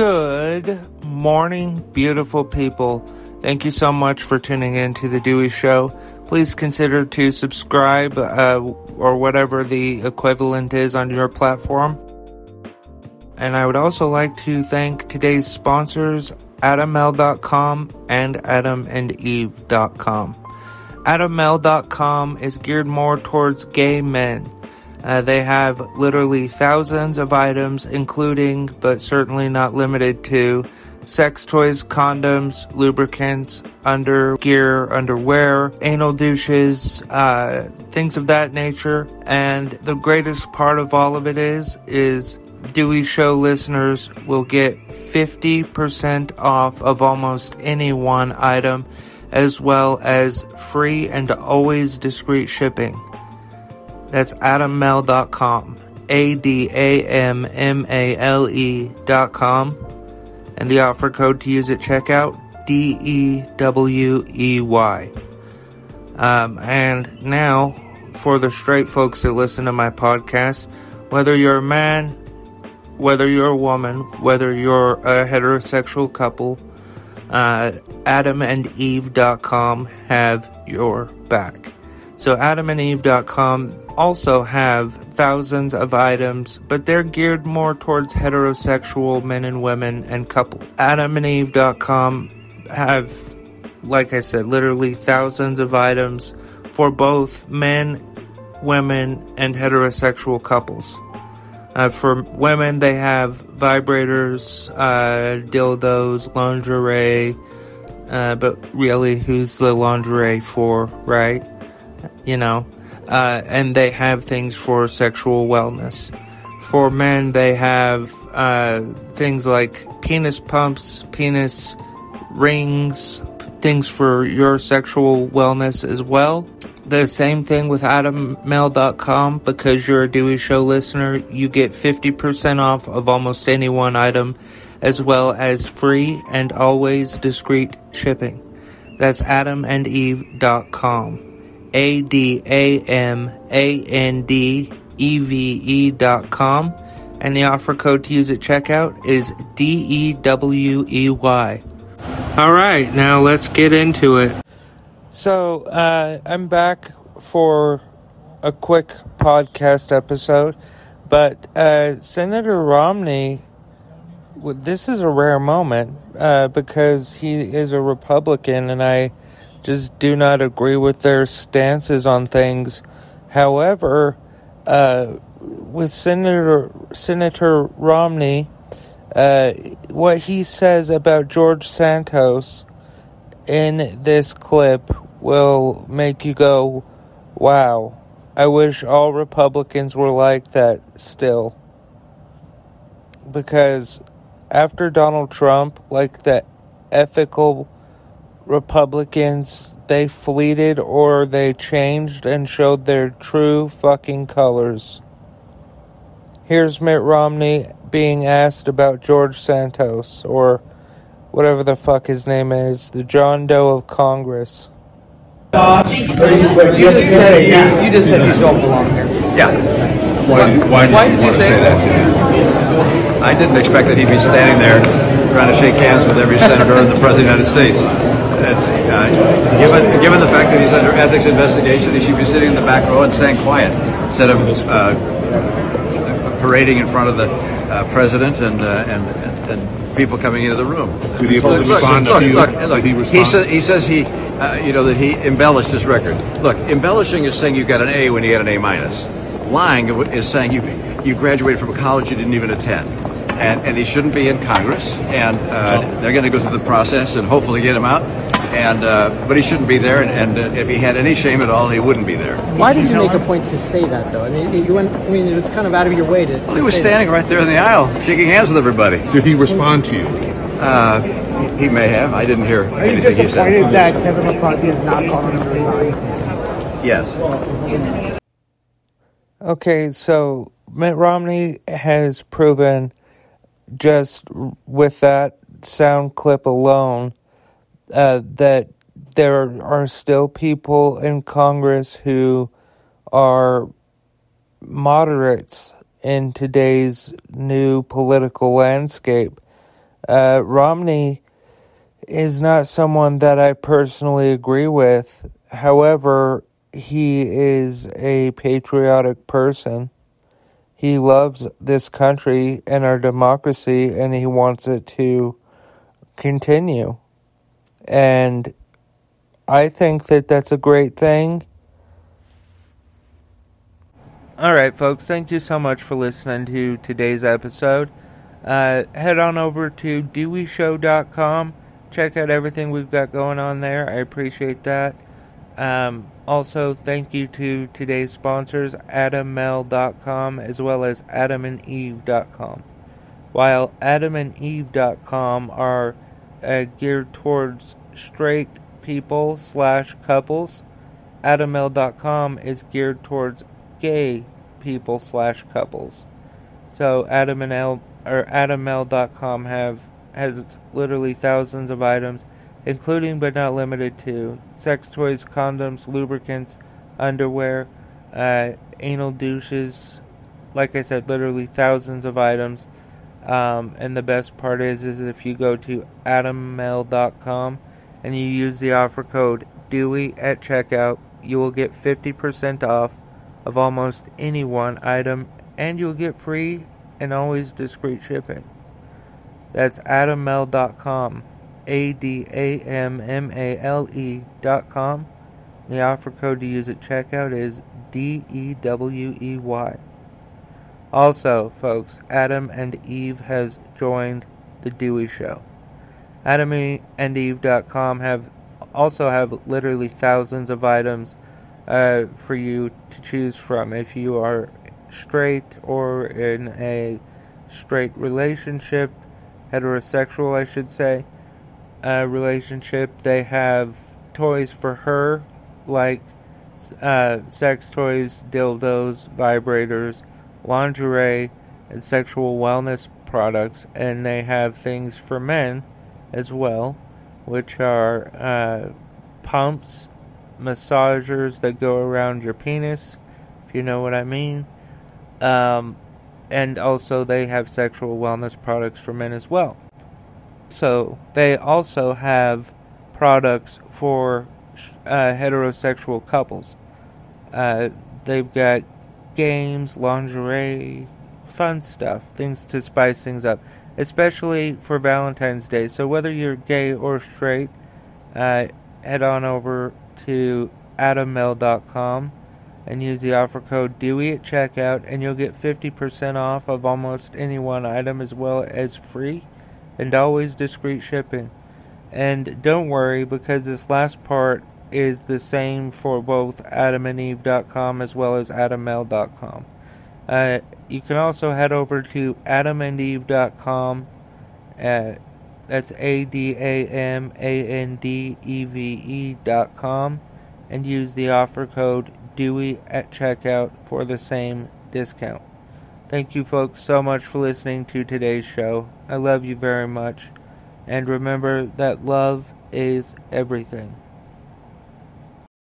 Good morning, beautiful people. Thank you so much for tuning in to The Dewey Show. Please consider to subscribe uh, or whatever the equivalent is on your platform. And I would also like to thank today's sponsors, AdamMale.com and AdamandEve.com. AdamMale.com is geared more towards gay men. Uh, they have literally thousands of items, including, but certainly not limited to, sex toys, condoms, lubricants, under gear, underwear, anal douches, uh, things of that nature. And the greatest part of all of it is, is Dewey Show listeners will get 50% off of almost any one item, as well as free and always discreet shipping. That's adammale.com. A D A M M A L E.com. And the offer code to use at checkout D E W E Y. Um, and now, for the straight folks that listen to my podcast, whether you're a man, whether you're a woman, whether you're a heterosexual couple, uh, adamandeve.com have your back. So adamandeve.com also have thousands of items, but they're geared more towards heterosexual men and women and couple. Adamandeve.com have, like I said, literally thousands of items for both men, women, and heterosexual couples. Uh, for women, they have vibrators, uh, dildos, lingerie, uh, but really, who's the lingerie for, right? You know, uh, and they have things for sexual wellness. For men, they have uh, things like penis pumps, penis rings, things for your sexual wellness as well. The same thing with AdamMale.com because you're a Dewey Show listener, you get 50% off of almost any one item, as well as free and always discreet shipping. That's AdamandEve.com. A D A M A N D E V E dot com. And the offer code to use at checkout is D E W E Y. All right, now let's get into it. So, uh, I'm back for a quick podcast episode, but uh, Senator Romney, this is a rare moment uh, because he is a Republican, and I just do not agree with their stances on things. However, uh, with Senator Senator Romney, uh, what he says about George Santos in this clip will make you go, wow, I wish all Republicans were like that still. Because after Donald Trump, like the ethical Republicans, they fleeted or they changed and showed their true fucking colors. Here's Mitt Romney being asked about George Santos, or whatever the fuck his name is, the John Doe of Congress. You just said you, you just said you don't belong here. Yeah. Why, why, Why did did you you say say that to me? I didn't expect that he'd be standing there trying to shake hands with every senator and the president of the United States. It's, uh, given, given the fact that he's under ethics investigation, he should be sitting in the back row and staying quiet instead of uh, parading in front of the uh, president and, uh, and, and people coming into the room. Did he Look, look, respond look, to you? look, he he, sa- he says he, uh, you know, that he embellished his record. Look, embellishing is saying you got an A when you had an A minus. Lying is saying you you graduated from a college you didn't even attend. And, and he shouldn't be in Congress. And uh, they're going to go through the process and hopefully get him out. And uh, but he shouldn't be there. And, and uh, if he had any shame at all, he wouldn't be there. Why did you make a point to say that, though? I mean, you went. I mean, it was kind of out of your way to. Well, he was standing right there in the aisle, shaking hands with everybody. Did he respond to you? Uh, he, he may have. I didn't hear Are you anything he disappointed that Kevin McCarthy is not calling him to resign? Yes. Okay, so Mitt Romney has proven just with that sound clip alone uh, that there are still people in Congress who are moderates in today's new political landscape. Uh, Romney is not someone that I personally agree with. However, he is a patriotic person. He loves this country and our democracy, and he wants it to continue. And I think that that's a great thing. All right, folks, thank you so much for listening to today's episode. Uh, head on over to deweyshow.com. Check out everything we've got going on there. I appreciate that. Um, also, thank you to today's sponsors, AdamMale.com as well as AdamandEve.com. While AdamandEve.com are uh, geared towards straight people slash couples, AdamMale.com is geared towards gay people slash couples. So Adam and L or AdamMale.com have has literally thousands of items, including but not limited to sex toys, condoms, lubricants, underwear, uh, anal douches. Like I said, literally thousands of items. Um, and the best part is, is if you go to AdamMale.com and you use the offer code Dewey at checkout, you will get 50% off of almost any one item, and you'll get free and always discreet shipping. That's adammale.com. A D A M M A L E dot com. The offer code to use at checkout is D E W E Y. Also, folks, Adam and Eve has joined the Dewey Show. Adam and AdamandEve.com have also have literally thousands of items uh, for you to choose from if you are straight or in a straight relationship, heterosexual, I should say, uh, relationship. They have toys for her, like uh, sex toys, dildos, vibrators, lingerie, and sexual wellness products, and they have things for men as well, which are uh, pumps, massagers that go around your penis, if you know what I mean. Um, and also, they have sexual wellness products for men as well. So, they also have products for uh, heterosexual couples. Uh, they've got games, lingerie, fun stuff, things to spice things up, especially for Valentine's Day. So, whether you're gay or straight, uh, head on over to adammale.com and use the offer code Dewey at checkout, and you'll get 50% off of almost any one item as well as free and always discreet shipping. And don't worry because this last part is the same for both adamandeve.com as well as adammale.com. Uh, you can also head over to adamandeve.com. Uh, that's A D A M A N D E V E dot com and use the offer code Dewey at checkout for the same discount. Thank you, folks, so much for listening to today's show. I love you very much. And remember that love is everything.